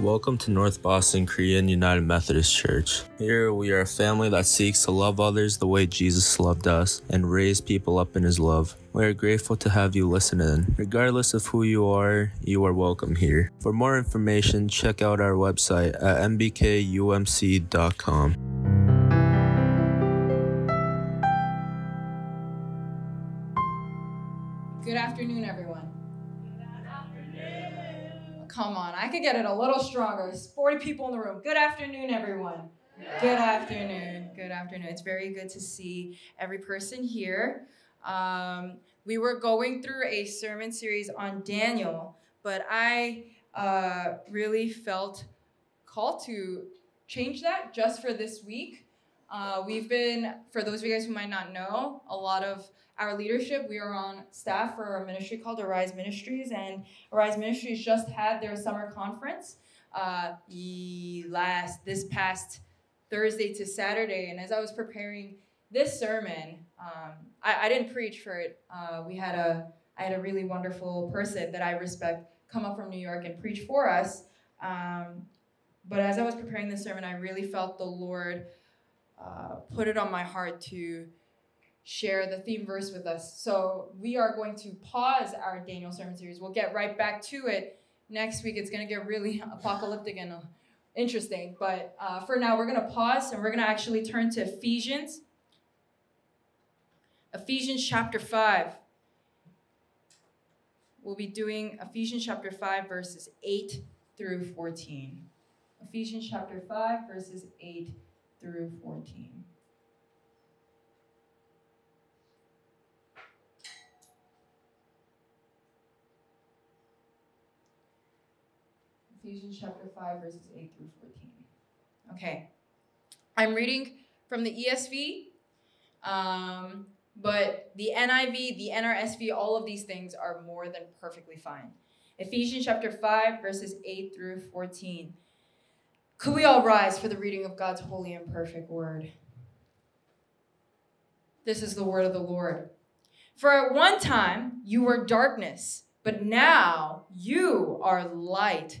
Welcome to North Boston Korean United Methodist Church. Here we are a family that seeks to love others the way Jesus loved us and raise people up in his love. We are grateful to have you listen in. Regardless of who you are, you are welcome here. For more information, check out our website at nbkumc.com. Come on, I could get it a little stronger. There's 40 people in the room. Good afternoon, everyone. Good afternoon. Good afternoon. It's very good to see every person here. Um, we were going through a sermon series on Daniel, but I uh, really felt called to change that just for this week. Uh, we've been, for those of you guys who might not know, a lot of our leadership, we are on staff for a ministry called Arise Ministries, and Arise Ministries just had their summer conference uh, last this past Thursday to Saturday. And as I was preparing this sermon, um, I, I, didn't preach for it. Uh, we had a I had a really wonderful person that I respect come up from New York and preach for us. Um, but as I was preparing this sermon, I really felt the Lord uh, put it on my heart to share the theme verse with us. So we are going to pause our Daniel sermon series. We'll get right back to it next week. It's going to get really apocalyptic and uh, interesting. But uh, for now, we're going to pause and we're going to actually turn to Ephesians. Ephesians chapter 5. We'll be doing Ephesians chapter 5, verses 8 through 14. Ephesians chapter 5, verses 8 through 14. Ephesians chapter 5, verses 8 through 14. Okay. I'm reading from the ESV, um, but the NIV, the NRSV, all of these things are more than perfectly fine. Ephesians chapter 5, verses 8 through 14. Could we all rise for the reading of God's holy and perfect word? This is the word of the Lord. For at one time you were darkness but now you are light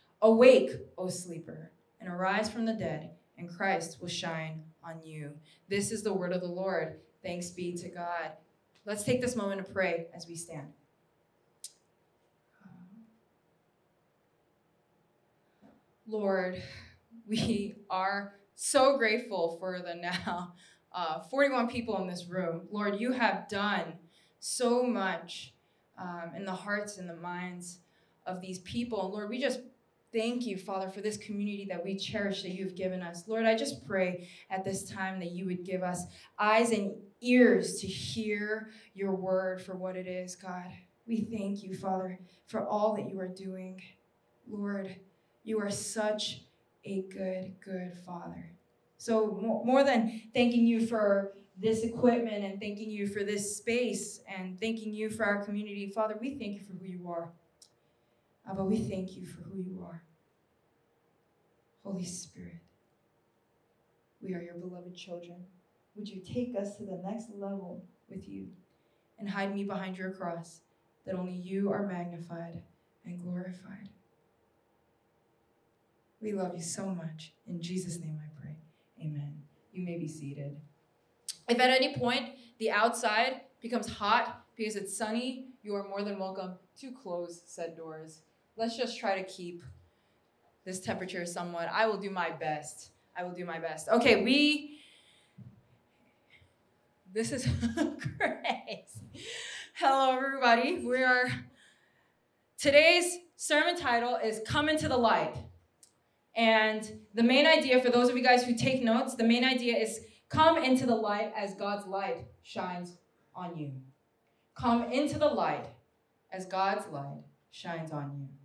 Awake, O sleeper, and arise from the dead, and Christ will shine on you. This is the word of the Lord. Thanks be to God. Let's take this moment to pray as we stand. Lord, we are so grateful for the now uh, 41 people in this room. Lord, you have done so much um, in the hearts and the minds of these people. And Lord, we just thank you, Father, for this community that we cherish that you've given us. Lord, I just pray at this time that you would give us eyes and ears to hear your word for what it is, God. We thank you, Father, for all that you are doing. Lord, you are such a good, good Father. So, more than thanking you for this equipment and thanking you for this space and thanking you for our community. Father, we thank you for who you are. Abba, we thank you for who you are. Holy Spirit, we are your beloved children. Would you take us to the next level with you and hide me behind your cross that only you are magnified and glorified? We love you so much. In Jesus' name I pray. Amen. You may be seated. If at any point the outside becomes hot because it's sunny, you are more than welcome to close said doors. Let's just try to keep this temperature somewhat. I will do my best. I will do my best. Okay, we. This is great. Hello, everybody. We are. Today's sermon title is Come into the Light. And the main idea, for those of you guys who take notes, the main idea is Come into the light as God's light shines on you. Come into the light as God's light shines on you.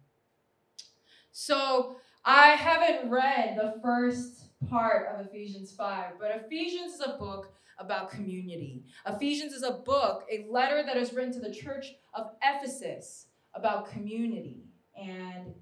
So, I haven't read the first part of Ephesians 5, but Ephesians is a book about community. Ephesians is a book, a letter that is written to the church of Ephesus about community. And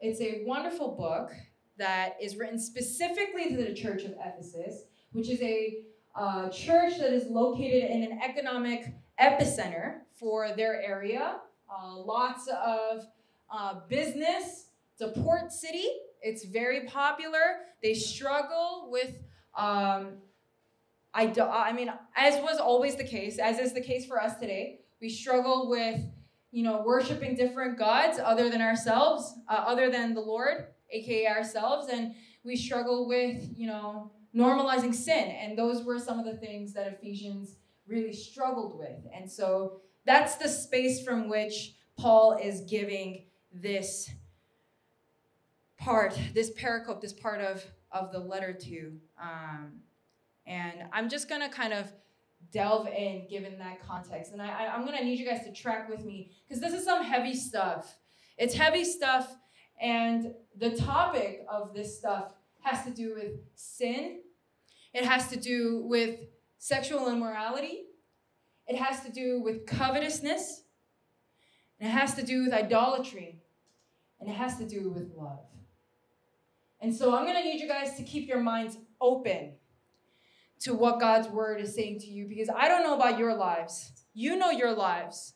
it's a wonderful book that is written specifically to the church of Ephesus, which is a uh, church that is located in an economic epicenter for their area. Uh, lots of uh, business. It's a port city. It's very popular. They struggle with, um, I, do, I mean, as was always the case, as is the case for us today, we struggle with, you know, worshiping different gods other than ourselves, uh, other than the Lord, aka ourselves, and we struggle with, you know, normalizing sin. And those were some of the things that Ephesians really struggled with. And so that's the space from which Paul is giving this part, this pericope, this part of, of the letter to. Um, and I'm just going to kind of delve in given that context. And I, I'm going to need you guys to track with me because this is some heavy stuff. It's heavy stuff. And the topic of this stuff has to do with sin, it has to do with sexual immorality, it has to do with covetousness, and it has to do with idolatry, and it has to do with love. And so I'm going to need you guys to keep your minds open to what God's word is saying to you because I don't know about your lives. You know your lives.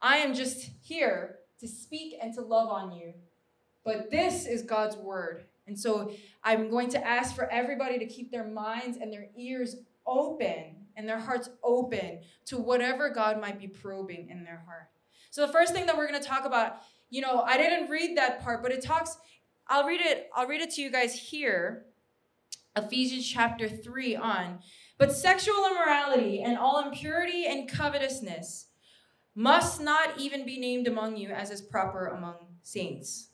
I am just here to speak and to love on you. But this is God's word. And so I'm going to ask for everybody to keep their minds and their ears open and their hearts open to whatever God might be probing in their heart. So the first thing that we're going to talk about, you know, I didn't read that part, but it talks I'll read it I'll read it to you guys here. Ephesians chapter 3 on. But sexual immorality and all impurity and covetousness must not even be named among you as is proper among saints.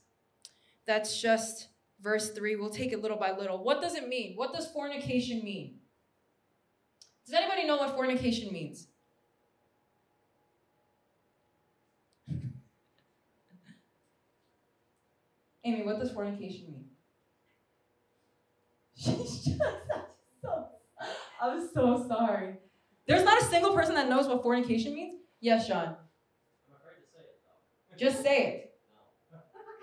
That's just verse 3. We'll take it little by little. What does it mean? What does fornication mean? Does anybody know what fornication means? Amy, what does fornication mean? She's just so. I'm so sorry. There's not a single person that knows what fornication means. Yes, Sean. I'm afraid to say it though. Just say it.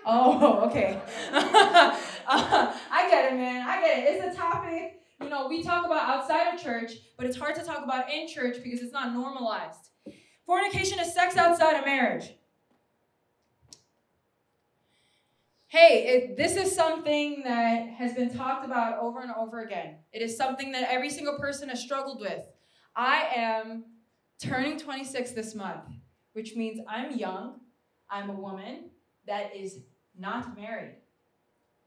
Oh, okay. uh, I get it, man. I get it. It's a topic. You know, we talk about outside of church, but it's hard to talk about in church because it's not normalized. Fornication is sex outside of marriage. Hey, it, this is something that has been talked about over and over again. It is something that every single person has struggled with. I am turning 26 this month, which means I'm young. I'm a woman that is not married.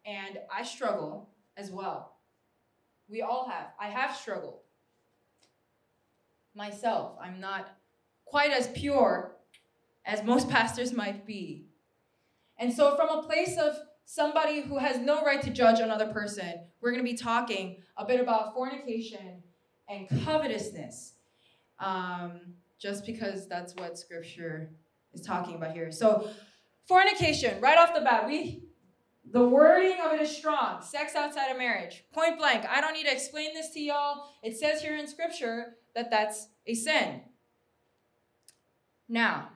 And I struggle as well. We all have. I have struggled. Myself, I'm not quite as pure as most pastors might be. And so, from a place of somebody who has no right to judge another person, we're going to be talking a bit about fornication and covetousness, um, just because that's what Scripture is talking about here. So, fornication, right off the bat, we the wording of it is strong. Sex outside of marriage, point blank. I don't need to explain this to y'all. It says here in Scripture that that's a sin. Now,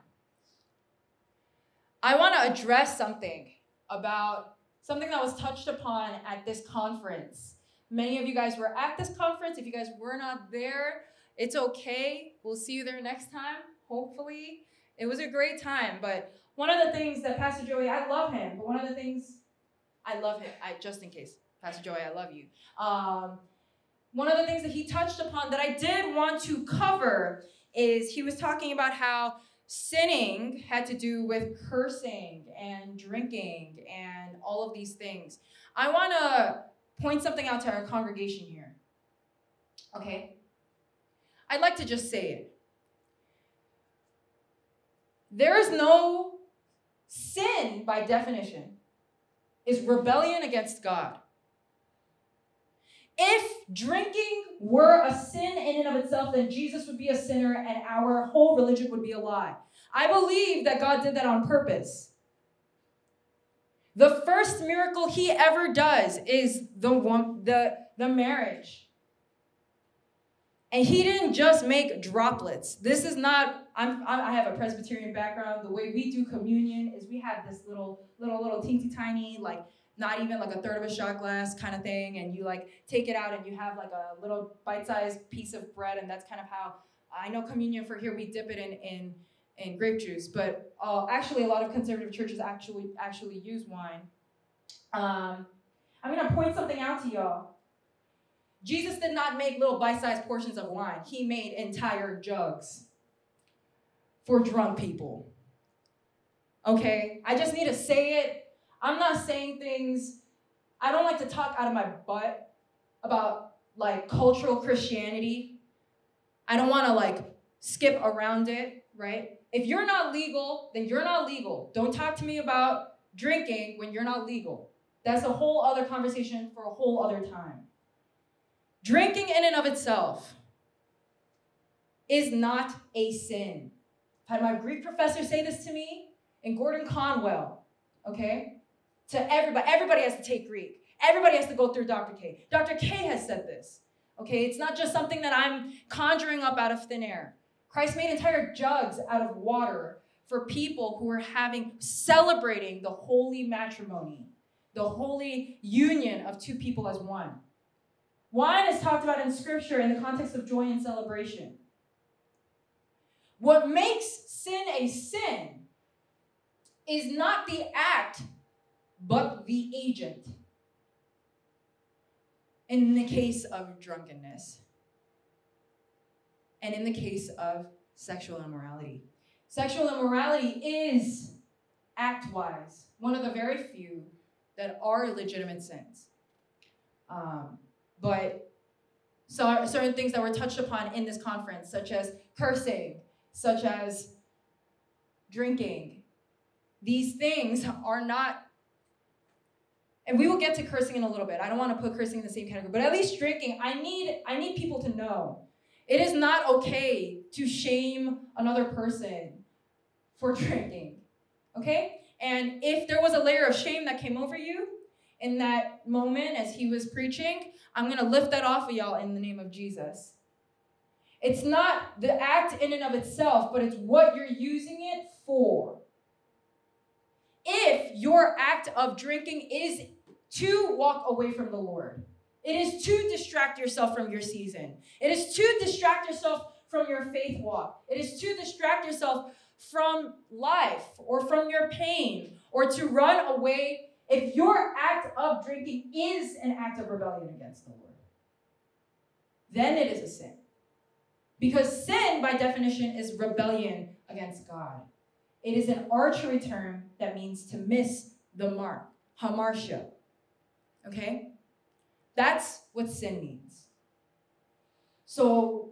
I want to address something about something that was touched upon at this conference. Many of you guys were at this conference. If you guys were not there, it's okay. We'll see you there next time, hopefully. It was a great time, but one of the things that Pastor Joey, I love him, but one of the things I love him, I just in case, Pastor Joey, I love you. Um, one of the things that he touched upon that I did want to cover is he was talking about how sinning had to do with cursing and drinking and all of these things. I want to point something out to our congregation here. Okay? I'd like to just say it. There is no sin by definition is rebellion against God. If drinking were a sin in and of itself, then Jesus would be a sinner and our whole religion would be a lie. I believe that God did that on purpose. The first miracle he ever does is the one, the, the marriage. And he didn't just make droplets. This is not, I'm, I have a Presbyterian background. The way we do communion is we have this little, little, little teensy tiny, like not even like a third of a shot glass kind of thing. And you like take it out and you have like a little bite sized piece of bread. And that's kind of how I know communion for here, we dip it in, in, in grape juice. But uh, actually, a lot of conservative churches actually, actually use wine. Um, I'm going to point something out to y'all. Jesus did not make little bite sized portions of wine, he made entire jugs for drunk people. Okay? I just need to say it. I'm not saying things, I don't like to talk out of my butt about like cultural Christianity. I don't want to like skip around it, right? If you're not legal, then you're not legal. Don't talk to me about drinking when you're not legal. That's a whole other conversation for a whole other time. Drinking in and of itself is not a sin. I've had my Greek professor say this to me, and Gordon Conwell, okay? To everybody, everybody has to take Greek. Everybody has to go through Dr. K. Dr. K has said this, okay? It's not just something that I'm conjuring up out of thin air. Christ made entire jugs out of water for people who were having, celebrating the holy matrimony, the holy union of two people as one. Wine is talked about in scripture in the context of joy and celebration. What makes sin a sin is not the act, but the agent. In the case of drunkenness, and in the case of sexual immorality. Sexual immorality is, act wise, one of the very few that are legitimate sins. Um, but so certain things that were touched upon in this conference, such as cursing, such as drinking, these things are not and we will get to cursing in a little bit. I don't want to put cursing in the same category, but at least drinking, I need I need people to know it is not okay to shame another person for drinking. Okay? And if there was a layer of shame that came over you in that moment as he was preaching, I'm going to lift that off of y'all in the name of Jesus. It's not the act in and of itself, but it's what you're using it for. If your act of drinking is to walk away from the Lord, it is to distract yourself from your season, it is to distract yourself from your faith walk, it is to distract yourself from life or from your pain or to run away if your act of drinking is an act of rebellion against the Lord, then it is a sin. Because sin, by definition, is rebellion against God. It is an archery term that means to miss the mark, hamartia. Okay? That's what sin means. So,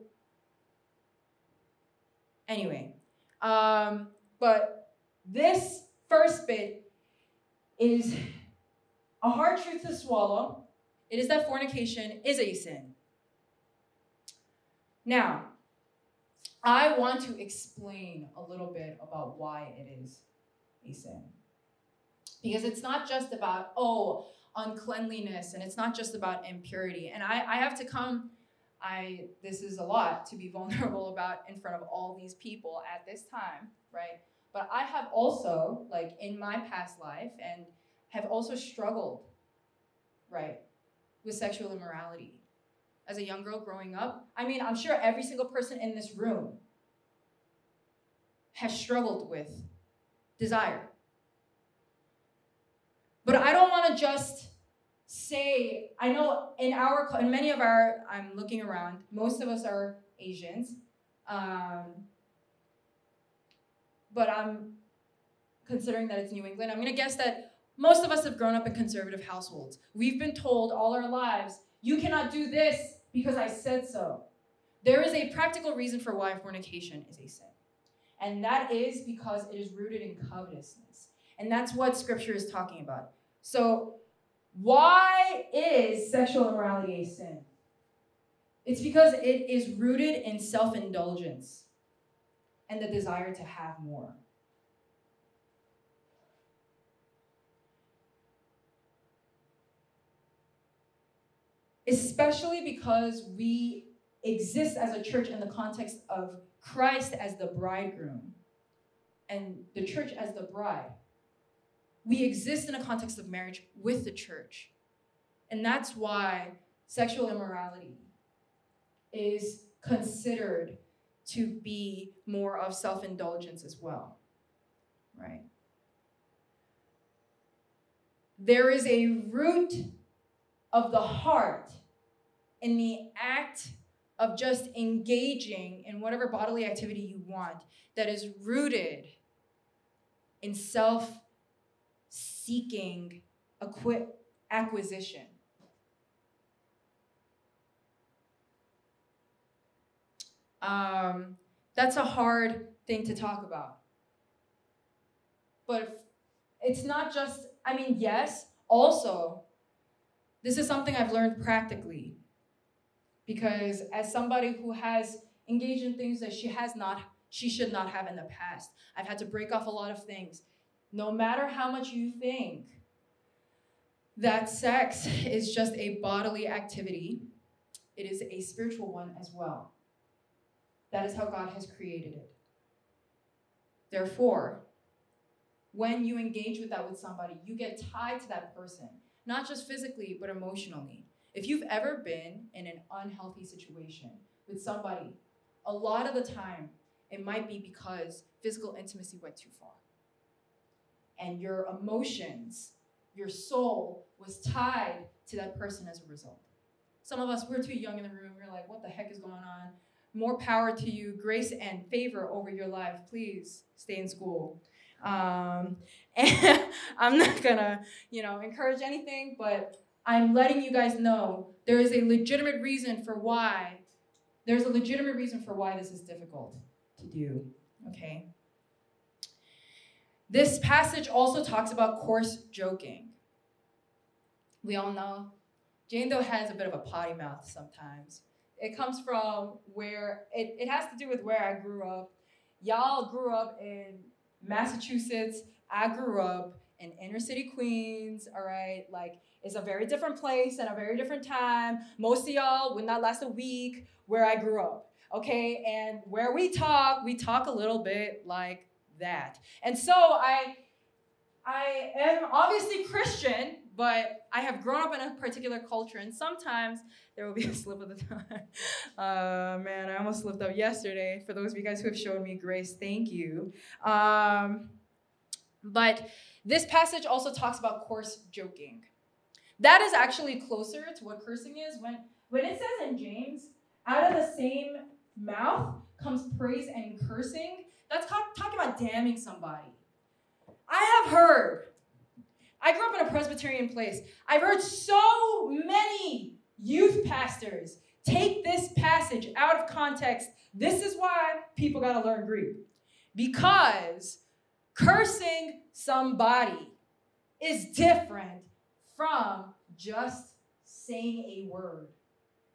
anyway, um, but this first bit is a hard truth to swallow. It is that fornication is a sin. Now, I want to explain a little bit about why it is a sin. Because it's not just about, oh, uncleanliness, and it's not just about impurity. And I, I have to come, I this is a lot to be vulnerable about in front of all these people at this time, right? But I have also, like in my past life, and have also struggled, right, with sexual immorality. As a young girl growing up, I mean, I'm sure every single person in this room has struggled with desire. But I don't want to just say, I know in our, in many of our, I'm looking around, most of us are Asians. Um, but I'm considering that it's New England, I'm gonna guess that most of us have grown up in conservative households. We've been told all our lives, you cannot do this because I said so. There is a practical reason for why fornication is a sin. And that is because it is rooted in covetousness. And that's what scripture is talking about. So, why is sexual immorality a sin? It's because it is rooted in self indulgence and the desire to have more. Especially because we exist as a church in the context of Christ as the bridegroom and the church as the bride. We exist in a context of marriage with the church. And that's why sexual immorality is considered to be more of self indulgence as well, right? There is a root of the heart in the act of just engaging in whatever bodily activity you want that is rooted in self seeking acquisition. Um, that's a hard thing to talk about. But it's not just, I mean, yes, also, this is something I've learned practically. Because as somebody who has engaged in things that she has not, she should not have in the past, I've had to break off a lot of things. No matter how much you think that sex is just a bodily activity, it is a spiritual one as well. That is how God has created it. Therefore, when you engage with that with somebody, you get tied to that person, not just physically, but emotionally. If you've ever been in an unhealthy situation with somebody, a lot of the time it might be because physical intimacy went too far. And your emotions, your soul was tied to that person as a result. Some of us, we're too young in the room. We're like, what the heck is going on? more power to you, grace and favor over your life. Please stay in school. Um, and I'm not gonna, you know, encourage anything, but I'm letting you guys know there is a legitimate reason for why. There's a legitimate reason for why this is difficult to do. Okay. This passage also talks about coarse joking. We all know Jane Doe has a bit of a potty mouth sometimes. It comes from where it, it has to do with where I grew up. Y'all grew up in Massachusetts. I grew up in inner city Queens, all right? Like, it's a very different place and a very different time. Most of y'all would not last a week where I grew up, okay? And where we talk, we talk a little bit like that. And so I I am obviously Christian, but I have grown up in a particular culture, and sometimes there will be a slip of the tongue. Uh, man, I almost slipped up yesterday. For those of you guys who have shown me grace, thank you. Um, but this passage also talks about coarse joking. That is actually closer to what cursing is. When, when it says in James, out of the same mouth comes praise and cursing, that's talking about damning somebody. I have heard, I grew up in a Presbyterian place. I've heard so many youth pastors take this passage out of context. This is why people got to learn Greek. Because cursing somebody is different from just saying a word.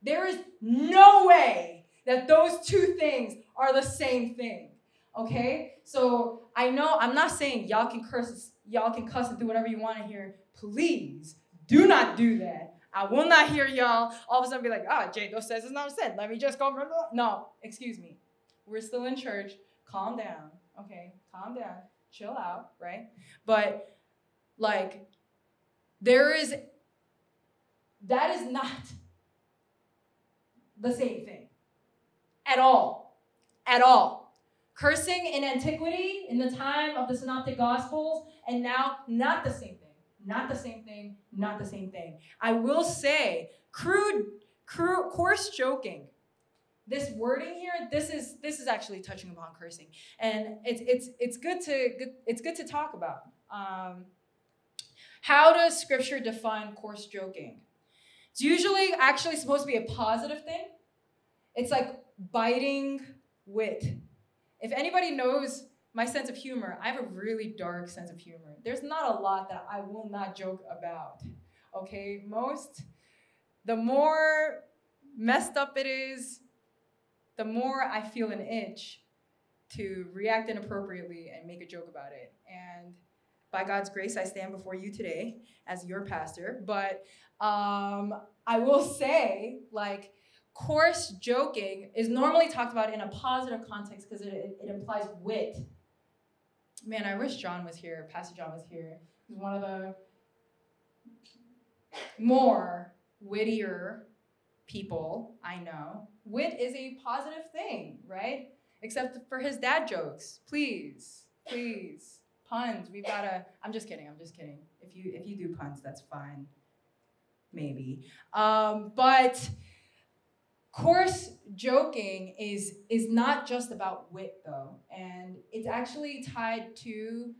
There is no way that those two things are the same thing. Okay? So I know I'm not saying y'all can curse, y'all can cuss and do whatever you want to hear. Please do not do that. I will not hear y'all all of a sudden be like, ah, oh, Jado says it's not said. Let me just go. No, excuse me. We're still in church. Calm down. Okay, calm down. Chill out, right? But like, there is, that is not the same thing at all. At all. Cursing in antiquity, in the time of the Synoptic Gospels, and now not the same thing. Not the same thing, not the same thing. I will say, crude, crude coarse joking. This wording here, this is this is actually touching upon cursing, and it's it's it's good to good, it's good to talk about. Um, how does Scripture define coarse joking? It's usually actually supposed to be a positive thing. It's like biting wit if anybody knows my sense of humor, I have a really dark sense of humor. There's not a lot that I will not joke about. Okay, most, the more messed up it is, the more I feel an itch to react inappropriately and make a joke about it. And by God's grace, I stand before you today as your pastor. But um, I will say, like, coarse joking is normally talked about in a positive context because it, it, it, implies wit. Man, I wish John was here, Pastor John was here. He's one of the more wittier people I know. Wit is a positive thing, right? Except for his dad jokes. Please, please. Puns. We've gotta I'm just kidding, I'm just kidding. If you if you do puns, that's fine. Maybe. Um, but coarse joking is is not just about wit though, and it's actually tied to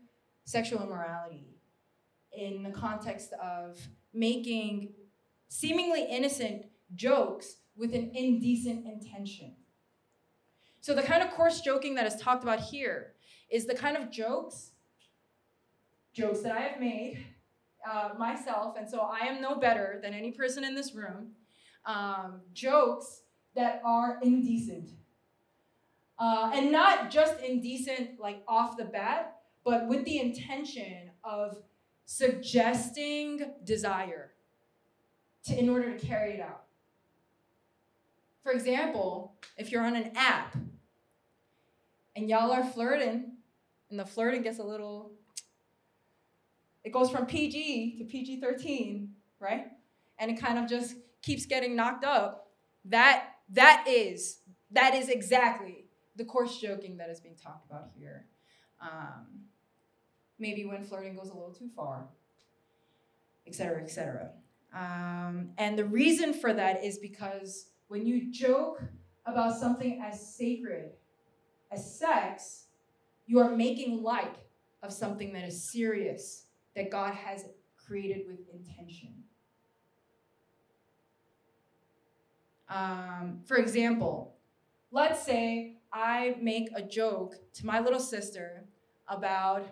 sexual immorality in the context of making seemingly innocent jokes with an indecent intention. So, the kind of coarse joking that is talked about here is the kind of jokes, jokes that I have made uh, myself, and so I am no better than any person in this room, um, jokes that are indecent. Uh, and not just indecent, like off the bat, but with the intention of suggesting desire to, in order to carry it out. For example, if you're on an app and y'all are flirting, and the flirting gets a little, it goes from PG to PG 13, right? And it kind of just keeps getting knocked up. That that is that is exactly the coarse joking that is being talked about here. Um, maybe when flirting goes a little too far, et cetera, et cetera. Um, and the reason for that is because when you joke about something as sacred as sex, you are making light of something that is serious, that God has created with intention. Um, for example, let's say I make a joke to my little sister about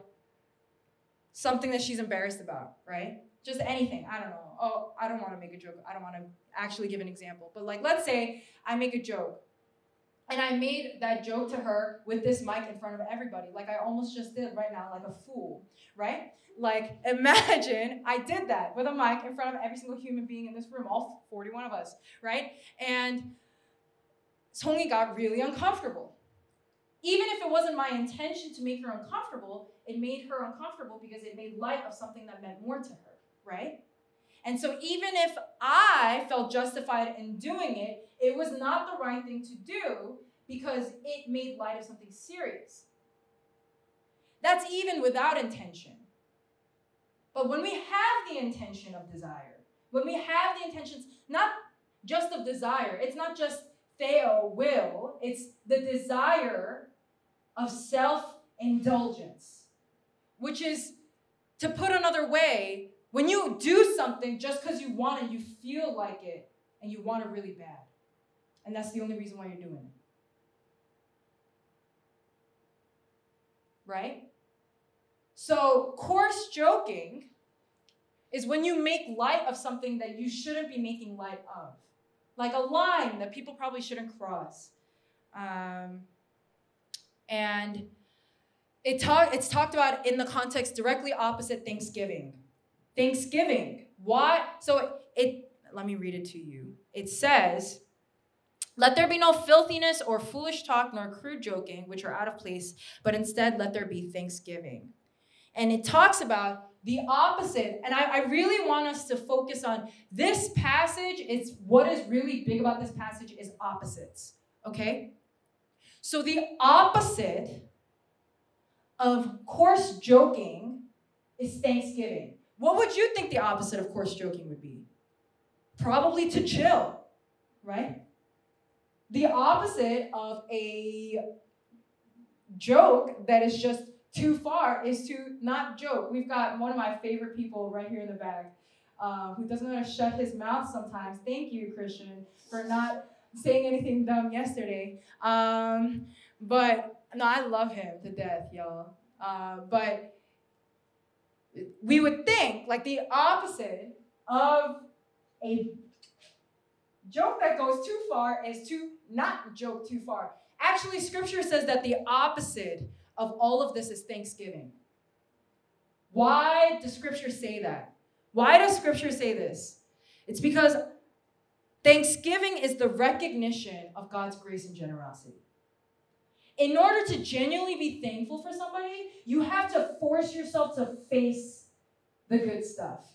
something that she's embarrassed about, right? Just anything. I don't know. Oh, I don't want to make a joke. I don't want to actually give an example. But like, let's say I make a joke. And I made that joke to her with this mic in front of everybody, like I almost just did right now, like a fool, right? Like, imagine I did that with a mic in front of every single human being in this room, all 41 of us, right? And Songi got really uncomfortable. Even if it wasn't my intention to make her uncomfortable, it made her uncomfortable because it made light of something that meant more to her, right? And so, even if I felt justified in doing it, it was not the right thing to do because it made light of something serious. That's even without intention. But when we have the intention of desire, when we have the intentions, not just of desire, it's not just theo will, it's the desire of self indulgence, which is, to put another way, when you do something just because you want it, you feel like it, and you want it really bad. And that's the only reason why you're doing it. Right? So, coarse joking is when you make light of something that you shouldn't be making light of, like a line that people probably shouldn't cross. Um, and it talk, it's talked about in the context directly opposite Thanksgiving. Thanksgiving. Why? So it, let me read it to you. It says, let there be no filthiness or foolish talk nor crude joking, which are out of place, but instead let there be thanksgiving. And it talks about the opposite. And I, I, really want us to focus on this passage. It's what is really big about this passage is opposites. Okay? So the opposite of coarse joking is thanksgiving. What would you think the opposite of coarse joking would be? Probably to chill, right? The opposite of a joke that is just too far is to not joke. We've got one of my favorite people right here in the back uh, who doesn't how to shut his mouth sometimes. Thank you, Christian, for not saying anything dumb yesterday. Um, but no, I love him to death, y'all. Uh, but we would think like the opposite of a joke that goes too far is to not joke too far. Actually, scripture says that the opposite of all of this is thanksgiving. Why does scripture say that? Why does scripture say this? It's because thanksgiving is the recognition of God's grace and generosity. In order to genuinely be thankful for somebody, you have to force yourself to face the good stuff.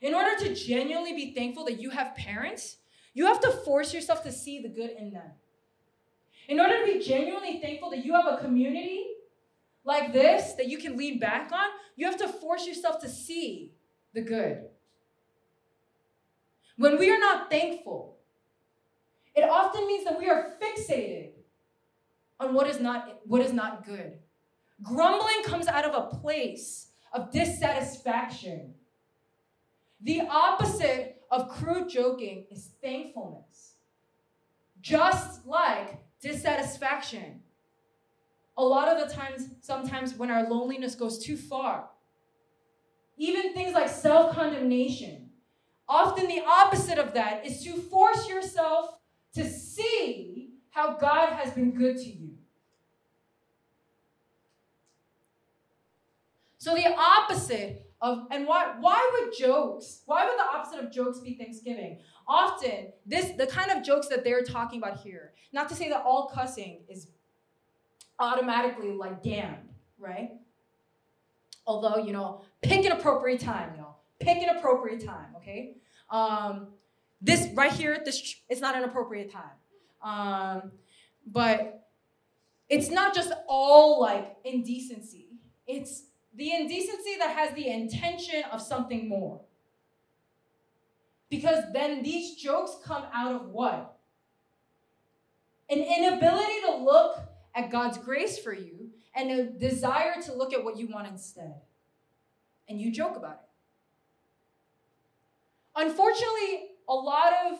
In order to genuinely be thankful that you have parents, you have to force yourself to see the good in them. In order to be genuinely thankful that you have a community like this that you can lean back on, you have to force yourself to see the good. When we are not thankful, it often means that we are fixated on what is not what is not good. Grumbling comes out of a place of dissatisfaction. The opposite of crude joking is thankfulness. Just like dissatisfaction. A lot of the times, sometimes when our loneliness goes too far, even things like self condemnation, often the opposite of that is to force yourself to see how God has been good to you. So the opposite of and why why would jokes why would the opposite of jokes be thanksgiving? Often this the kind of jokes that they're talking about here not to say that all cussing is automatically like damned right? Although you know pick an appropriate time you know pick an appropriate time okay? Um, this right here this it's not an appropriate time um, but it's not just all like indecency it's the indecency that has the intention of something more. Because then these jokes come out of what? An inability to look at God's grace for you and a desire to look at what you want instead. And you joke about it. Unfortunately, a lot of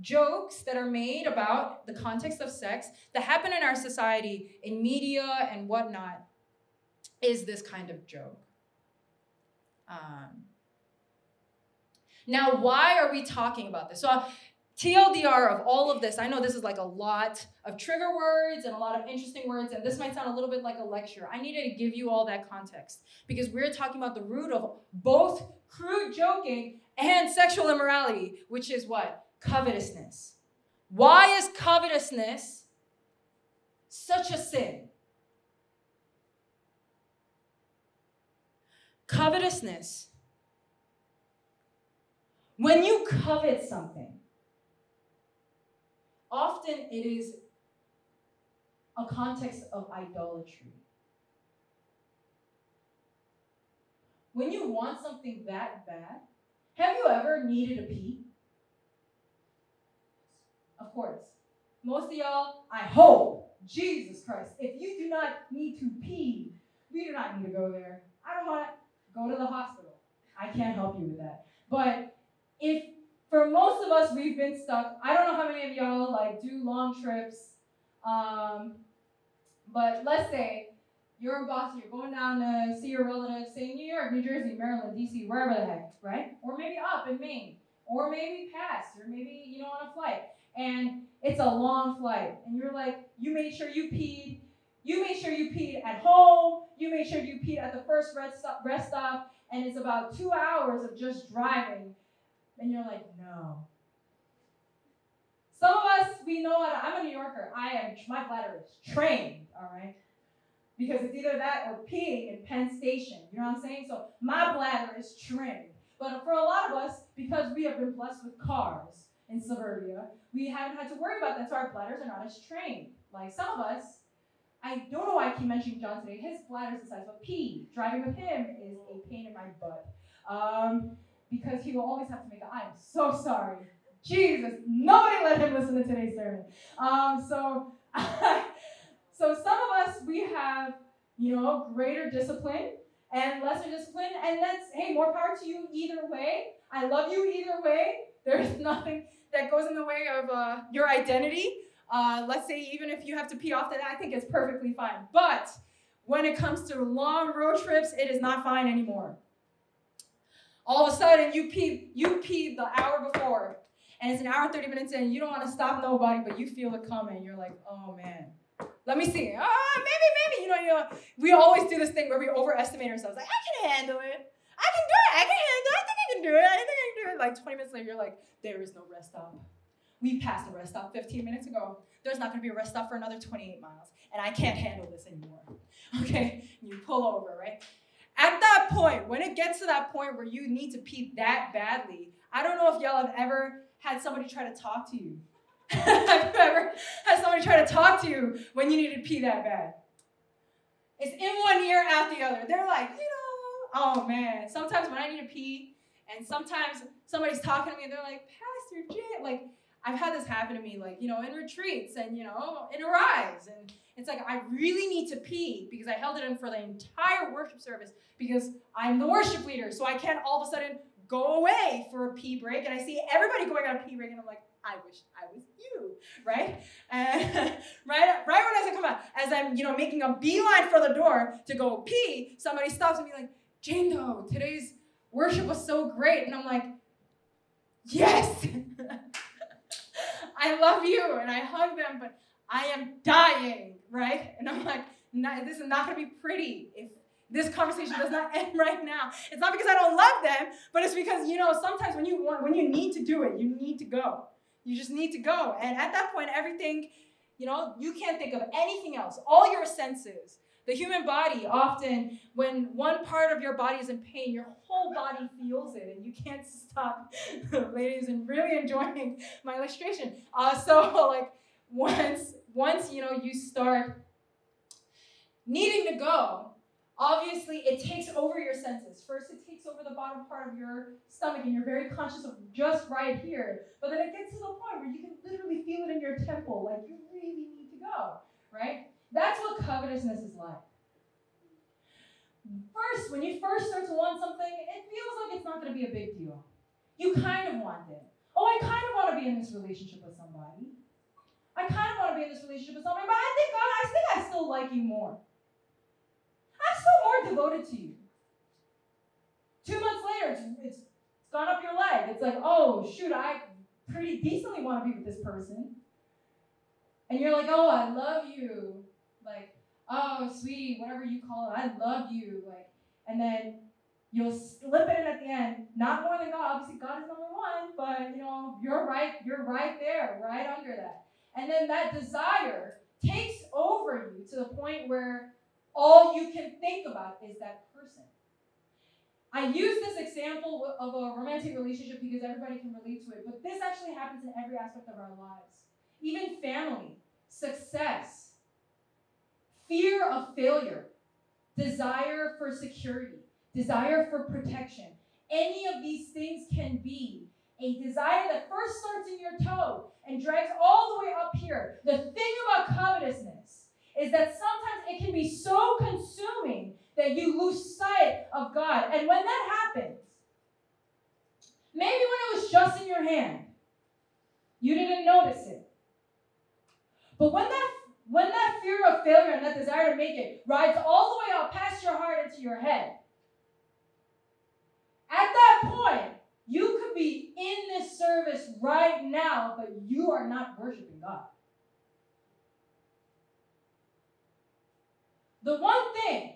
jokes that are made about the context of sex that happen in our society in media and whatnot is this kind of joke. Um, now, why are we talking about this? So, uh, TLDR of all of this, I know this is like a lot of trigger words and a lot of interesting words, and this might sound a little bit like a lecture. I needed to give you all that context because we're talking about the root of both crude joking and sexual immorality, which is what? Covetousness. Why is covetousness such a sin? Covetousness. When you covet something, often it is a context of idolatry. When you want something that bad, have you ever needed a pee? Of course. Most of y'all, I hope, Jesus Christ, if you do not need to pee, we do not need to go there. I don't want to go to the hospital. I can't help you with that. But if for most of us we've been stuck, I don't know how many of y'all like do long trips. Um, but let's say you're in Boston, you're going down to see your relatives, say New York, New Jersey, Maryland, DC, wherever the heck, right? Or maybe up in Maine, or maybe past, or maybe you know on a flight, and it's a long flight, and you're like, you made sure you peed you made sure you peed at home. You made sure you peed at the first rest stop, rest stop, and it's about two hours of just driving. And you're like, no. Some of us, we know how to, I'm a New Yorker. I am, my bladder is trained, all right? Because it's either that or peeing in Penn Station. You know what I'm saying? So my bladder is trained. But for a lot of us, because we have been blessed with cars in suburbia, we haven't had to worry about that, so our bladders are not as trained. Like some of us, I don't know why I keep mentioning John today. His bladder's the size of a pea. Driving with him is a pain in my butt. Um, because he will always have to make a, I'm so sorry. Jesus, nobody let him listen to today's sermon. Um, so, so some of us, we have, you know, greater discipline and lesser discipline. And that's, hey, more power to you either way. I love you either way. There's nothing that goes in the way of uh, your identity. Uh, let's say even if you have to pee often, I think it's perfectly fine. But when it comes to long road trips, it is not fine anymore. All of a sudden, you pee, you pee the hour before, and it's an hour and 30 minutes in, you don't want to stop nobody, but you feel it coming. You're like, oh man, Let me see. Ah, maybe, maybe. You know, you know, we always do this thing where we overestimate ourselves. Like, I can handle it. I can do it. I can handle it. I think I can do it. I think. Like 20 minutes later, you're like, there is no rest stop. We passed the rest stop 15 minutes ago. There's not going to be a rest stop for another 28 miles. And I can't handle this anymore. Okay? You pull over, right? At that point, when it gets to that point where you need to pee that badly, I don't know if y'all have ever had somebody try to talk to you. have you ever had somebody try to talk to you when you need to pee that bad? It's in one ear, out the other. They're like, you know, oh man. Sometimes when I need to pee, and sometimes somebody's talking to me, they're like, Pastor Jay, like, I've had this happen to me, like, you know, in retreats and, you know, in Arise. And it's like, I really need to pee because I held it in for the entire worship service because I'm the worship leader. So I can't all of a sudden go away for a pee break. And I see everybody going on a pee break, and I'm like, I wish I was you, right? And right, right when I come out, as I'm, you know, making a beeline for the door to go pee, somebody stops me like, Jane Doe, today's worship was so great. And I'm like, yes. I love you. And I hug them, but I am dying, right? And I'm like, this is not going to be pretty if this conversation does not end right now. It's not because I don't love them, but it's because you know sometimes when you want, when you need to do it, you need to go. You just need to go. And at that point, everything, you know, you can't think of anything else. All your senses. The human body often, when one part of your body is in pain, your whole body feels it, and you can't stop, ladies, and really enjoying my illustration. Uh, so, like, once once you know you start needing to go, obviously it takes over your senses. First, it takes over the bottom part of your stomach, and you're very conscious of just right here. But then it gets to the point where you can literally feel it in your temple, like you really need to go, right? That's what covetousness is like. First, when you first start to want something, it feels like it's not going to be a big deal. You kind of want it. Oh, I kind of want to be in this relationship with somebody. I kind of want to be in this relationship with somebody, but I think God, I think I still like you more. I'm still more devoted to you. Two months later, it's, it's, it's gone up your leg. It's like, oh, shoot, I pretty decently want to be with this person. And you're like, oh, I love you. Like, oh, sweetie, whatever you call it, I love you. Like, and then you'll slip it in at the end. Not more than God. Obviously, God is number one, but you know, you're right, you're right there, right under that. And then that desire takes over you to the point where all you can think about is that person. I use this example of a romantic relationship because everybody can relate to it, but this actually happens in every aspect of our lives. Even family, success, fear of failure, desire for security, desire for protection. Any of these things can be a desire that first starts in your toe and drags all the way up here. The thing about covetousness is that sometimes it can be so consuming that you lose sight of God. And when that happens, maybe when it was just in your hand, you didn't notice it. But when that when that fear of failure and that desire to make it rides all the way up past your heart into your head, at that point, you could be in this service right now, but you are not worshiping God. The one thing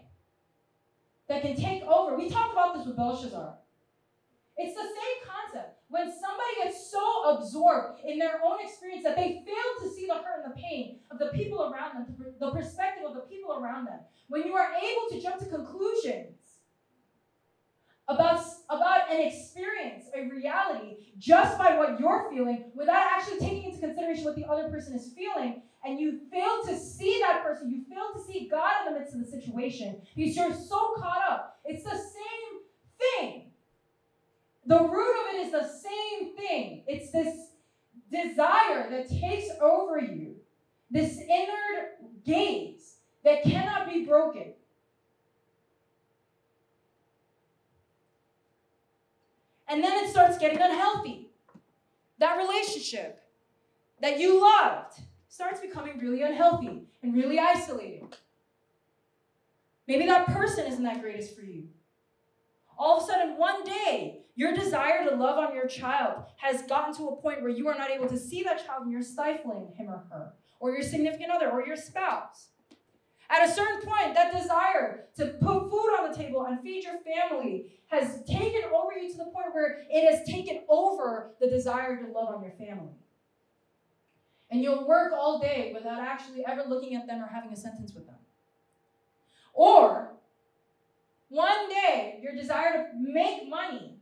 that can take over, we talked about this with Belshazzar. It's the same concept. When somebody gets so absorbed in their own experience that they fail to see the hurt and the pain of the people around them, the perspective of the people around them, when you are able to jump to conclusions about, about an experience, a reality, just by what you're feeling, without actually taking into consideration what the other person is feeling, and you fail to see that person, you fail to see God in the midst of the situation because you're so caught up. It's the same thing. The root of it is the same thing. It's this desire that takes over you, this inner gaze that cannot be broken. And then it starts getting unhealthy. That relationship that you loved starts becoming really unhealthy and really isolated. Maybe that person isn't that greatest for you. All of a sudden, one day, your desire to love on your child has gotten to a point where you are not able to see that child and you're stifling him or her. or your significant other or your spouse. At a certain point, that desire to put food on the table and feed your family has taken over you to the point where it has taken over the desire to love on your family. And you'll work all day without actually ever looking at them or having a sentence with them. Or one day, your desire to make money,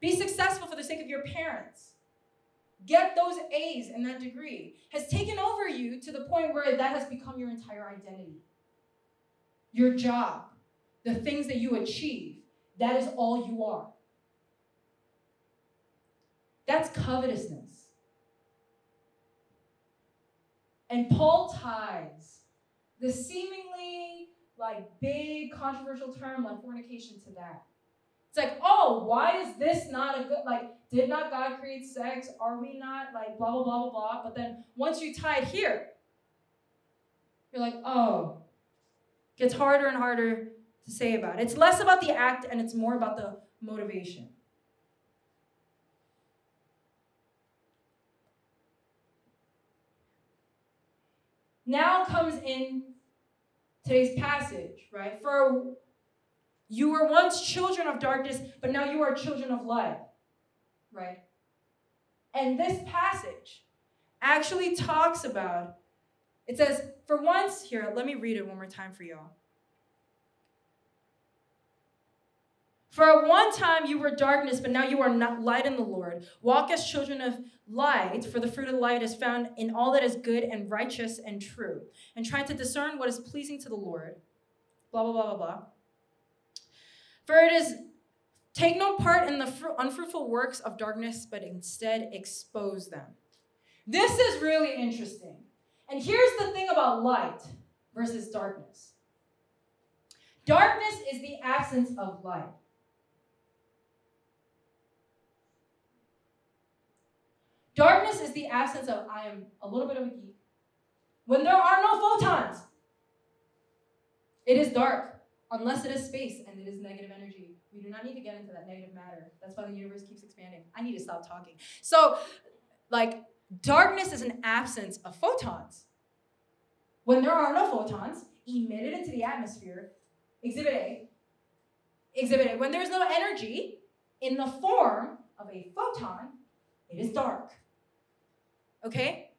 be successful for the sake of your parents, get those A's and that degree, has taken over you to the point where that has become your entire identity. Your job, the things that you achieve, that is all you are. That's covetousness. And Paul ties the seemingly like big controversial term like fornication to that. It's like, oh, why is this not a good like? Did not God create sex? Are we not like blah blah blah blah blah? But then once you tie it here, you're like, oh, gets harder and harder to say about. It. It's less about the act and it's more about the motivation. Now comes in today's passage, right? For you were once children of darkness, but now you are children of light, right? And this passage actually talks about, it says, for once, here, let me read it one more time for y'all. For at one time you were darkness, but now you are not light in the Lord. Walk as children of light, for the fruit of the light is found in all that is good and righteous and true. And try to discern what is pleasing to the Lord. Blah, blah, blah, blah, blah. For it is take no part in the fru- unfruitful works of darkness, but instead expose them. This is really interesting. And here's the thing about light versus darkness darkness is the absence of light. Darkness is the absence of, I am a little bit of a geek. When there are no photons, it is dark, unless it is space and it is negative energy. We do not need to get into that negative matter. That's why the universe keeps expanding. I need to stop talking. So, like, darkness is an absence of photons. When there are no photons emitted into the atmosphere, exhibit A, exhibit A, when there's no energy in the form of a photon, it is dark. Okay?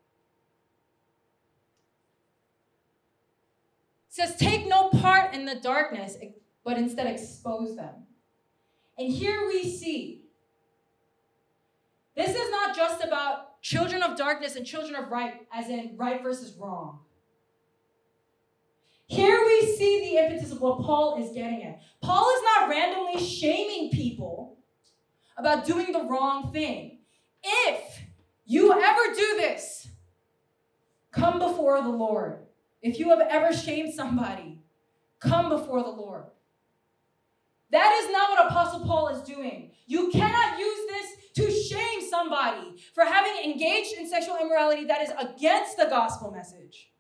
Says, take no part in the darkness, but instead expose them. And here we see this is not just about children of darkness and children of right, as in right versus wrong. Here we see the impetus of what Paul is getting at. Paul is not randomly shaming people about doing the wrong thing. If you ever do this, come before the Lord. If you have ever shamed somebody, come before the Lord. That is not what Apostle Paul is doing. You cannot use this to shame somebody for having engaged in sexual immorality that is against the gospel message.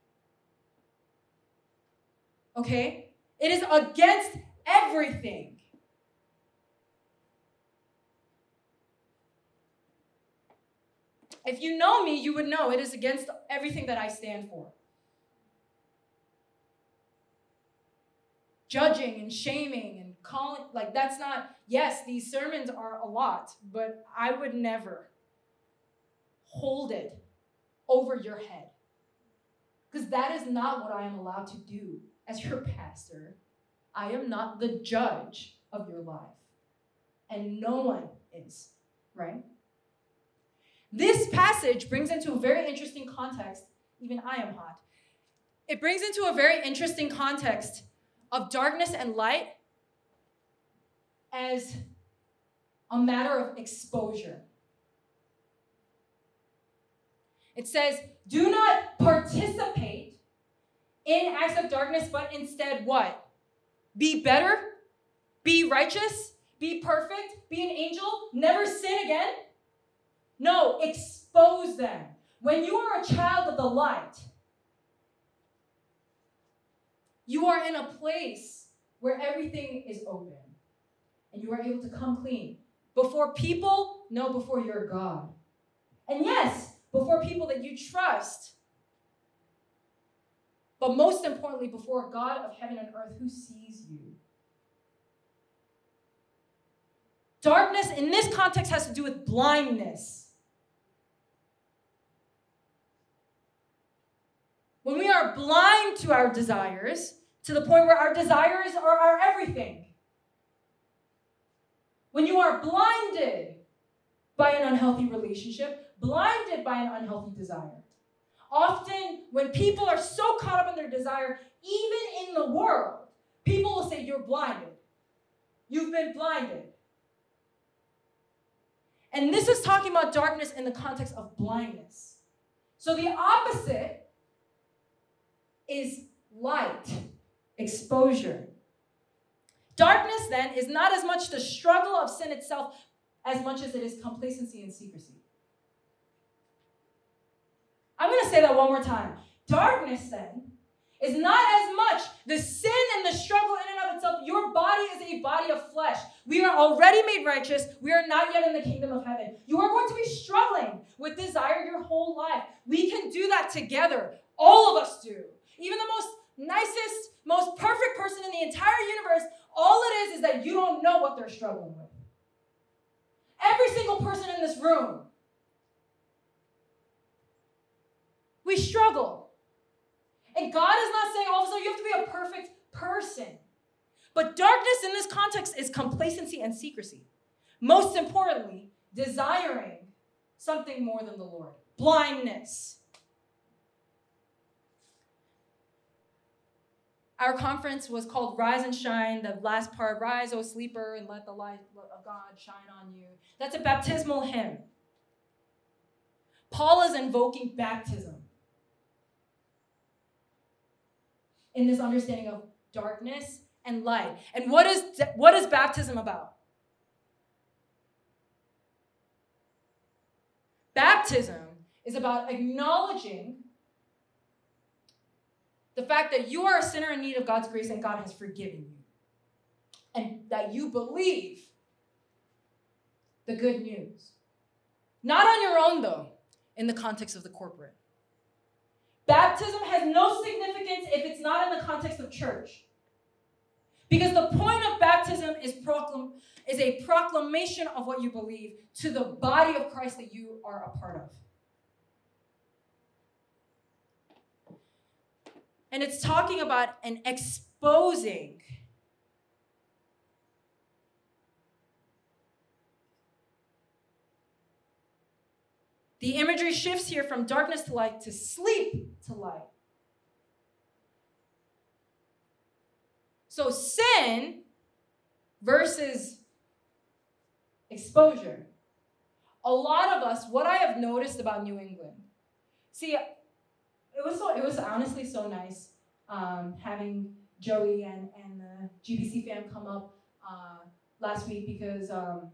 Okay? It is against everything. If you know me, you would know it is against everything that I stand for. Judging and shaming and calling, like, that's not, yes, these sermons are a lot, but I would never hold it over your head. Because that is not what I am allowed to do as your pastor. I am not the judge of your life. And no one is, right? This passage brings into a very interesting context, even I am hot. It brings into a very interesting context of darkness and light as a matter of exposure. It says, do not participate in acts of darkness, but instead what? Be better, be righteous, be perfect, be an angel, never sin again. No, expose them. When you are a child of the light, you are in a place where everything is open and you are able to come clean before people, no, before your God. And yes, before people that you trust, but most importantly, before God of heaven and earth who sees you. Darkness in this context has to do with blindness. When we are blind to our desires, to the point where our desires are our everything. When you are blinded by an unhealthy relationship, blinded by an unhealthy desire. Often, when people are so caught up in their desire, even in the world, people will say, You're blinded. You've been blinded. And this is talking about darkness in the context of blindness. So the opposite is light, exposure. Darkness, then, is not as much the struggle of sin itself as much as it is complacency and secrecy. I'm going to say that one more time. Darkness, then, is not as much the sin and the struggle in and of itself. Your body is a body of flesh. We are already made righteous. We are not yet in the kingdom of heaven. You are going to be struggling with desire your whole life. We can do that together. All of us do. Even the most nicest, most perfect person in the entire universe, all it is is that you don't know what they're struggling with. Every single person in this room. We struggle. And God is not saying oh, also you have to be a perfect person. But darkness in this context is complacency and secrecy. Most importantly, desiring something more than the Lord. Blindness. Our conference was called Rise and Shine. The last part, Rise, O sleeper, and let the light of God shine on you. That's a baptismal hymn. Paul is invoking baptism in this understanding of darkness and light. And what is, what is baptism about? Baptism is about acknowledging the fact that you are a sinner in need of God's grace and God has forgiven you. And that you believe the good news. Not on your own, though, in the context of the corporate. Baptism has no significance if it's not in the context of church. Because the point of baptism is, proclam- is a proclamation of what you believe to the body of Christ that you are a part of. And it's talking about an exposing. The imagery shifts here from darkness to light to sleep to light. So, sin versus exposure. A lot of us, what I have noticed about New England, see, it was so it was honestly so nice um, having Joey and, and the GBC fam come up uh, last week because um,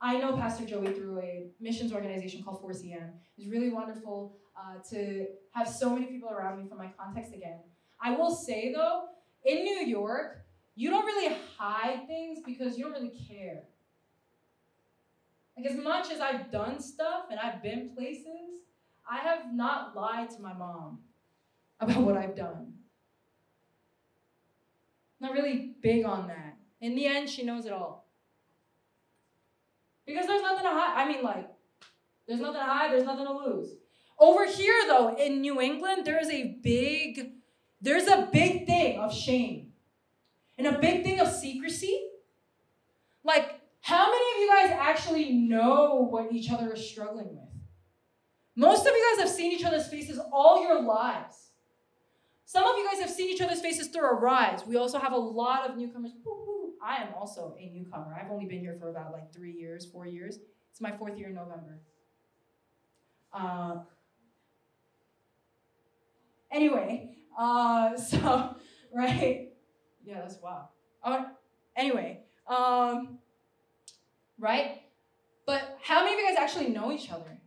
I know Pastor Joey through a missions organization called 4CM. It was really wonderful uh, to have so many people around me from my context again. I will say though, in New York, you don't really hide things because you don't really care. Like as much as I've done stuff and I've been places, I have not lied to my mom about what I've done. Not really big on that. In the end, she knows it all. Because there's nothing to hide. I mean, like, there's nothing to hide, there's nothing to lose. Over here, though, in New England, there is a big, there's a big thing of shame. And a big thing of secrecy. Like, how many of you guys actually know what each other is struggling with? Most of you guys have seen each other's faces all your lives. Some of you guys have seen each other's faces through Arise. We also have a lot of newcomers. I am also a newcomer. I've only been here for about like three years, four years. It's my fourth year in November. Uh, anyway, uh, so, right? Yeah, that's wow. Uh, anyway, um, right? But how many of you guys actually know each other?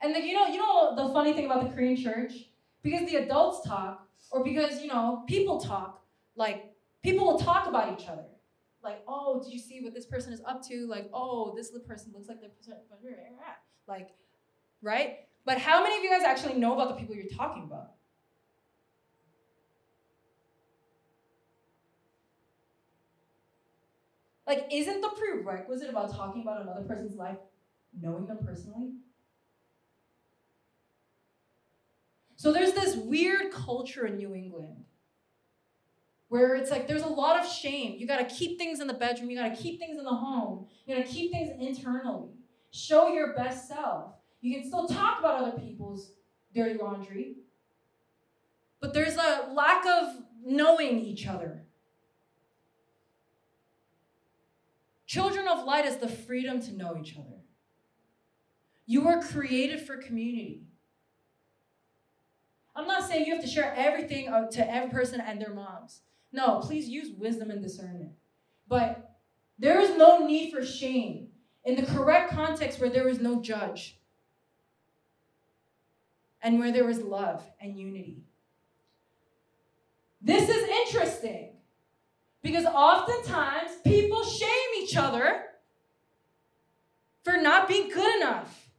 And like you know, you know the funny thing about the Korean church? Because the adults talk, or because you know, people talk, like people will talk about each other. like, oh, did you see what this person is up to? Like, oh, this person looks like the person, like, right? But how many of you guys actually know about the people you're talking about? Like, isn't the prerequisite about talking about another person's life knowing them personally? So there's this weird culture in New England where it's like there's a lot of shame. You got to keep things in the bedroom, you got to keep things in the home, you got to keep things internally. Show your best self. You can still talk about other people's dirty laundry, but there's a lack of knowing each other. Children of light is the freedom to know each other. You were created for community. I'm not saying you have to share everything uh, to every person and their moms. No, please use wisdom and discernment. But there is no need for shame in the correct context where there is no judge and where there is love and unity. This is interesting because oftentimes people shame each other for not being good enough,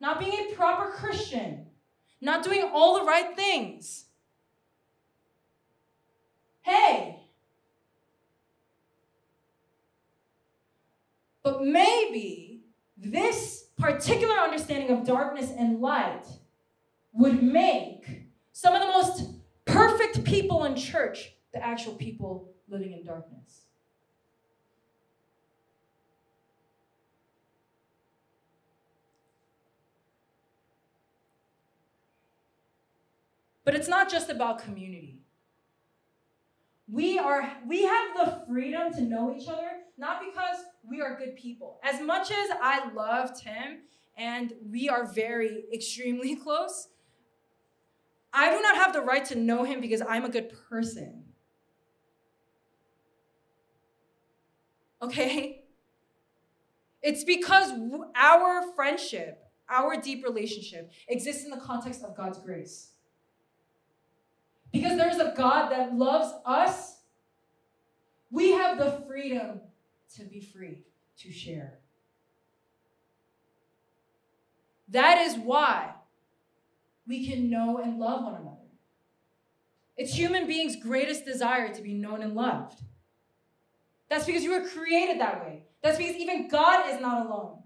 not being a proper Christian, not doing all the right things. Hey, but maybe this particular understanding of darkness and light would make some of the most perfect people in church the actual people living in darkness. But it's not just about community. We are we have the freedom to know each other not because we are good people. As much as I love Tim and we are very extremely close, I do not have the right to know him because I'm a good person. Okay? It's because our friendship, our deep relationship exists in the context of God's grace. Because there's a God that loves us, we have the freedom to be free, to share. That is why we can know and love one another. It's human beings' greatest desire to be known and loved. That's because you were created that way. That's because even God is not alone.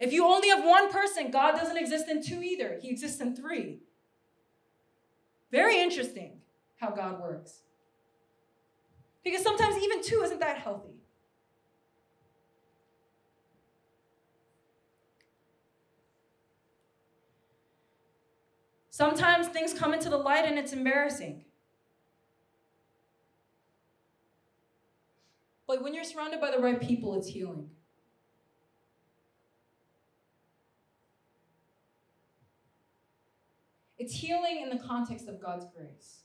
If you only have one person, God doesn't exist in two either. He exists in three. Very interesting how God works. Because sometimes even two isn't that healthy. Sometimes things come into the light and it's embarrassing. But when you're surrounded by the right people, it's healing. It's healing in the context of God's grace.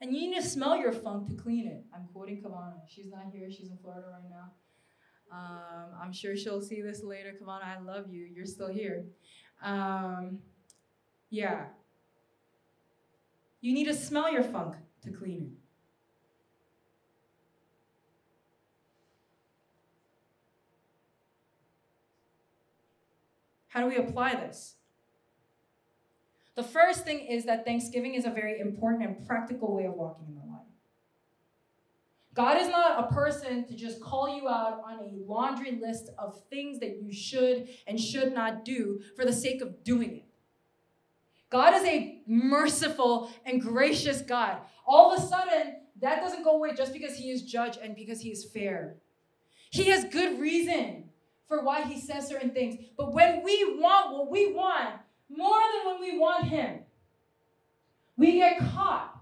And you need to smell your funk to clean it. I'm quoting Kavana. She's not here, she's in Florida right now. Um, I'm sure she'll see this later. Kavana, I love you. You're still here. Um, yeah. You need to smell your funk to clean it. How do we apply this? The first thing is that Thanksgiving is a very important and practical way of walking in the light. God is not a person to just call you out on a laundry list of things that you should and should not do for the sake of doing it. God is a merciful and gracious God. All of a sudden, that doesn't go away just because he is judge and because he is fair. He has good reason for why he says certain things. But when we want what we want more than when we want him, we get caught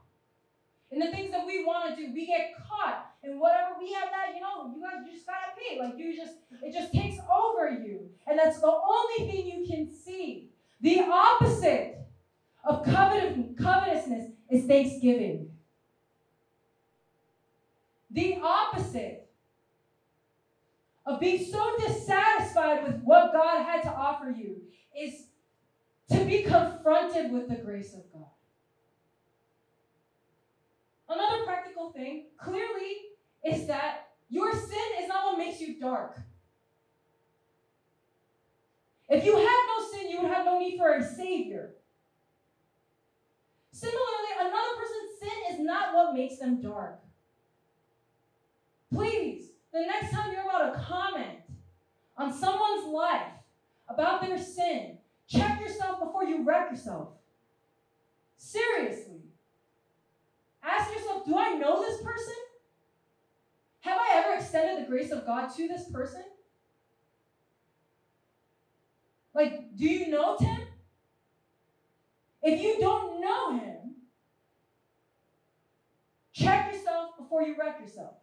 in the things that we want to do. We get caught in whatever we have that, you know, you, you just gotta pay. Like you just, it just takes over you. And that's the only thing you can see. The opposite of covet- covetousness is thanksgiving. The opposite of being so dissatisfied with what God had to offer you is to be confronted with the grace of God. Another practical thing, clearly, is that your sin is not what makes you dark. If you had no sin, you would have no need for a savior. Similarly, another person's sin is not what makes them dark. Please, the next time you're about to comment on someone's life about their sin, check yourself before you wreck yourself. Seriously. Ask yourself do I know this person? Have I ever extended the grace of God to this person? Like, do you know Tim? If you don't know him, check yourself before you wreck yourself.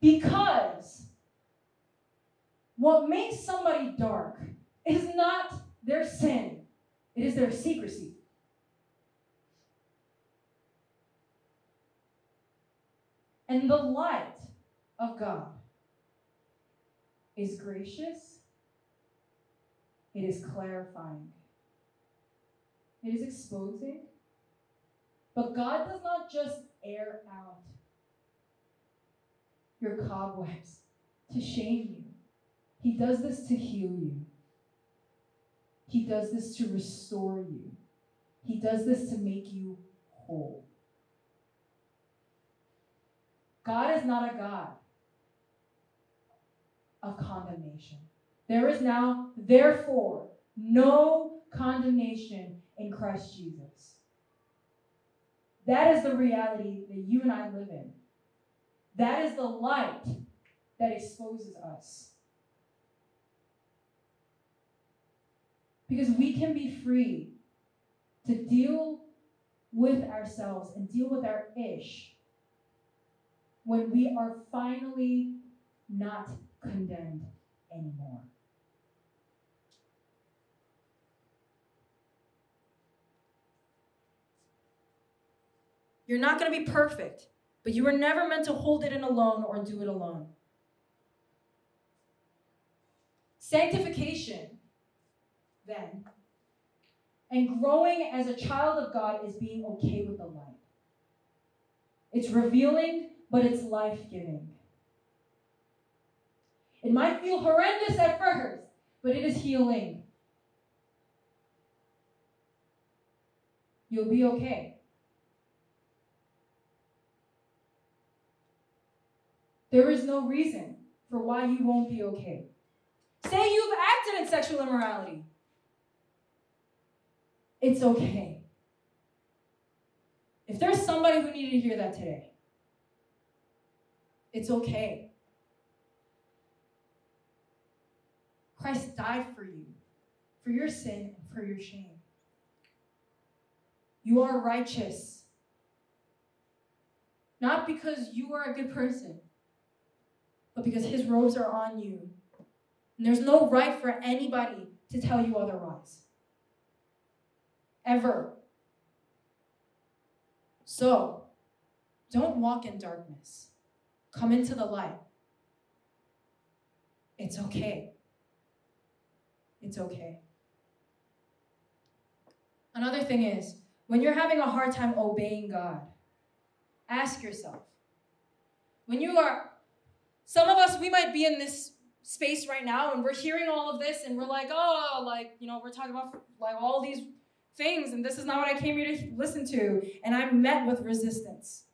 Because what makes somebody dark is not their sin, it is their secrecy. And the light of God is gracious, it is clarifying, it is exposing. But God does not just air out your cobwebs to shame you, He does this to heal you. He does this to restore you. He does this to make you whole. God is not a God of condemnation. There is now, therefore, no condemnation in Christ Jesus. That is the reality that you and I live in. That is the light that exposes us. Because we can be free to deal with ourselves and deal with our ish when we are finally not condemned anymore. You're not going to be perfect, but you were never meant to hold it in alone or do it alone. Sanctification, then, and growing as a child of God is being okay with the light. It's revealing, but it's life giving. It might feel horrendous at first, but it is healing. You'll be okay. There is no reason for why you won't be okay. Say you've acted in sexual immorality. It's okay. If there's somebody who needed to hear that today, it's okay. Christ died for you, for your sin and for your shame. You are righteous. Not because you are a good person, but because his robes are on you. And there's no right for anybody to tell you otherwise. Ever. So, don't walk in darkness. Come into the light. It's okay. It's okay. Another thing is, when you're having a hard time obeying God, ask yourself. When you are, some of us, we might be in this space right now and we're hearing all of this and we're like, oh, like, you know, we're talking about like all these things and this is not what I came here to listen to. And I'm met with resistance.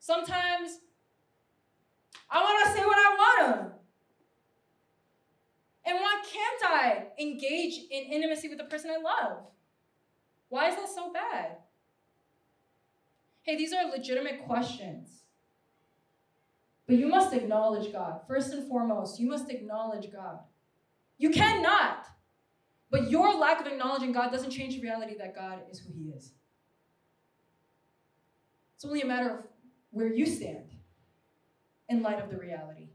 Sometimes I want to say what I want to. And why can't I engage in intimacy with the person I love? Why is that so bad? Hey, these are legitimate questions. But you must acknowledge God. First and foremost, you must acknowledge God. You cannot. But your lack of acknowledging God doesn't change the reality that God is who He is. It's only a matter of where you stand in light of the reality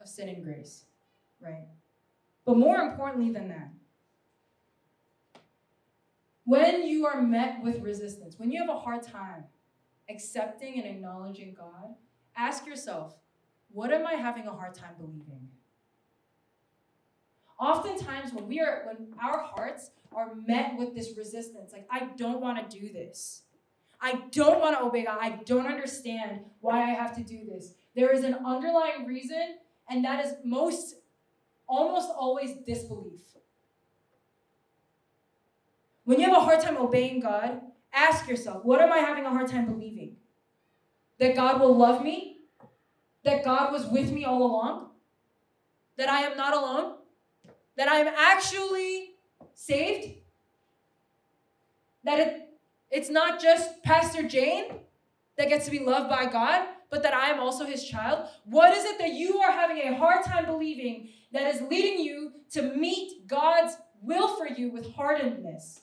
of sin and grace, right? But more importantly than that, when you are met with resistance, when you have a hard time accepting and acknowledging God, ask yourself, what am I having a hard time believing? oftentimes when we are when our hearts are met with this resistance, like I don't want to do this. I don't want to obey God. I don't understand why I have to do this. There is an underlying reason, and that is most almost always disbelief. When you have a hard time obeying God, ask yourself, what am I having a hard time believing? That God will love me? That God was with me all along? That I am not alone? That I am actually saved? That it, it's not just Pastor Jane that gets to be loved by God, but that I am also his child? What is it that you are having a hard time believing that is leading you to meet God's will for you with hardenedness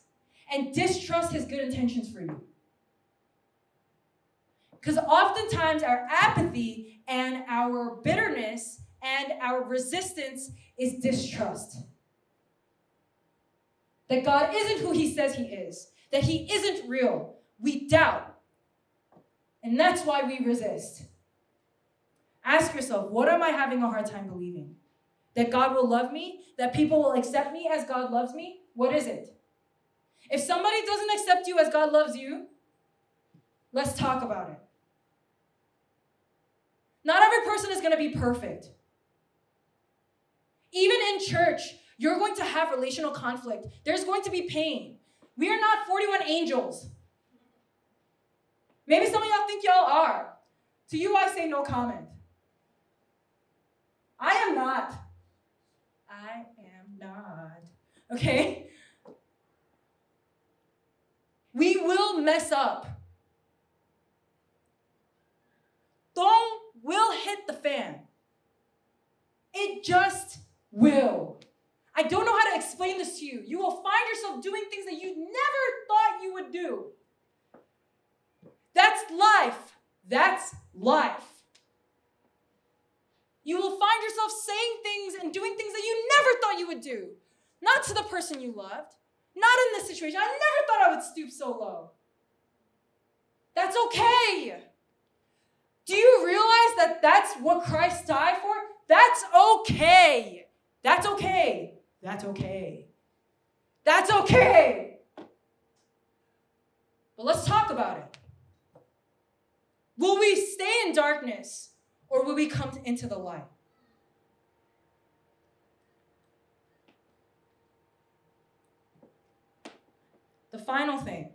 and distrust his good intentions for you? Because oftentimes our apathy and our bitterness and our resistance is distrust. That God isn't who he says he is, that he isn't real. We doubt. And that's why we resist. Ask yourself, what am I having a hard time believing? That God will love me? That people will accept me as God loves me? What is it? If somebody doesn't accept you as God loves you, let's talk about it. Not every person is going to be perfect. Even in church, you're going to have relational conflict. There's going to be pain. We are not 41 angels. Maybe some of y'all think y'all are. To you, I say no comment. I am not. I am not. Okay? We will mess up. Thong will hit the fan. It just will. I don't know how to explain this to you. You will find yourself doing things that you never thought you would do. That's life. That's life. You will find yourself saying things and doing things that you never thought you would do. Not to the person you loved, not in this situation. I never thought I would stoop so low. That's okay. Do you realize that that's what Christ died for? That's okay. That's okay. That's okay. That's okay. But let's talk about it. Will we stay in darkness or will we come into the light? The final thing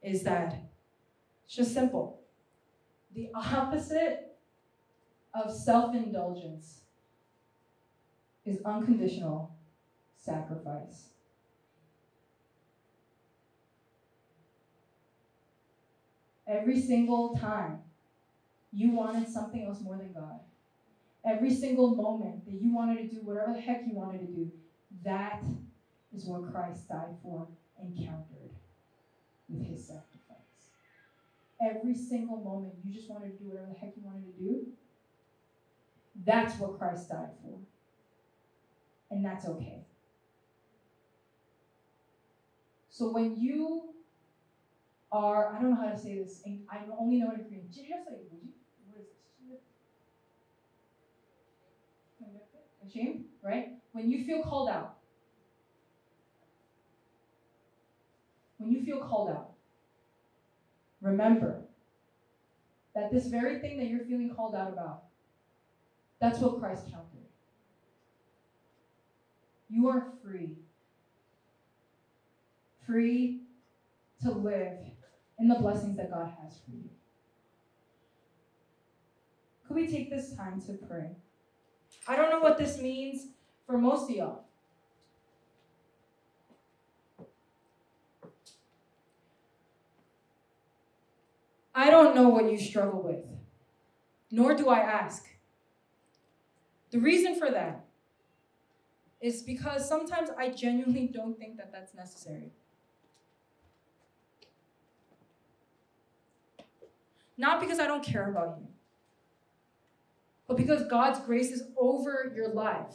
is that it's just simple. The opposite of self indulgence is unconditional sacrifice. Every single time you wanted something else more than God, every single moment that you wanted to do whatever the heck you wanted to do, that is what Christ died for and countered with his sacrifice. Every single moment you just wanted to do whatever the heck you wanted to do, that's what Christ died for. And that's okay. So when you are, I don't know how to say this, I only know it in Korean. What is this? Ashamed, right? When you feel called out. When you feel called out, remember that this very thing that you're feeling called out about, that's what Christ counted. You are free free to live in the blessings that God has for you. Could we take this time to pray? I don't know what this means for most of y'all. I don't know what you struggle with, nor do I ask. The reason for that is because sometimes I genuinely don't think that that's necessary. Not because I don't care about you, but because God's grace is over your life.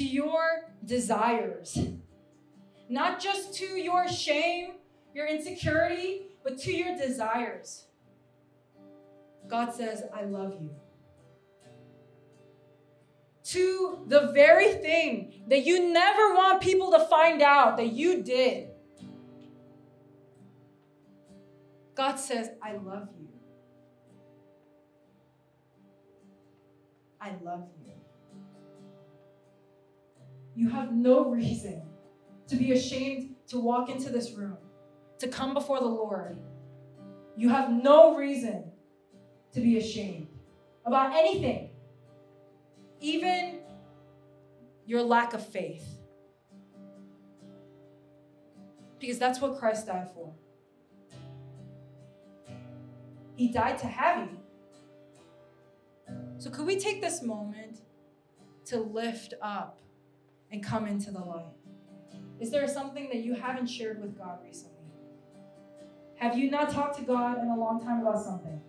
To your desires not just to your shame, your insecurity, but to your desires. God says, I love you. To the very thing that you never want people to find out that you did. God says, I love you. I love you. You have no reason to be ashamed to walk into this room, to come before the Lord. You have no reason to be ashamed about anything, even your lack of faith. Because that's what Christ died for. He died to have you. So, could we take this moment to lift up and come into the light? Is there something that you haven't shared with God recently? Have you not talked to God in a long time about something?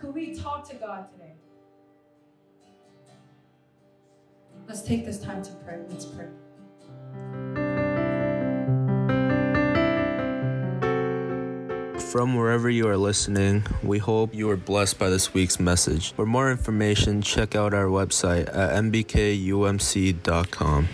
Could we talk to God today? Let's take this time to pray. Let's pray. From wherever you are listening, we hope you are blessed by this week's message. For more information, check out our website at nbkumc.com.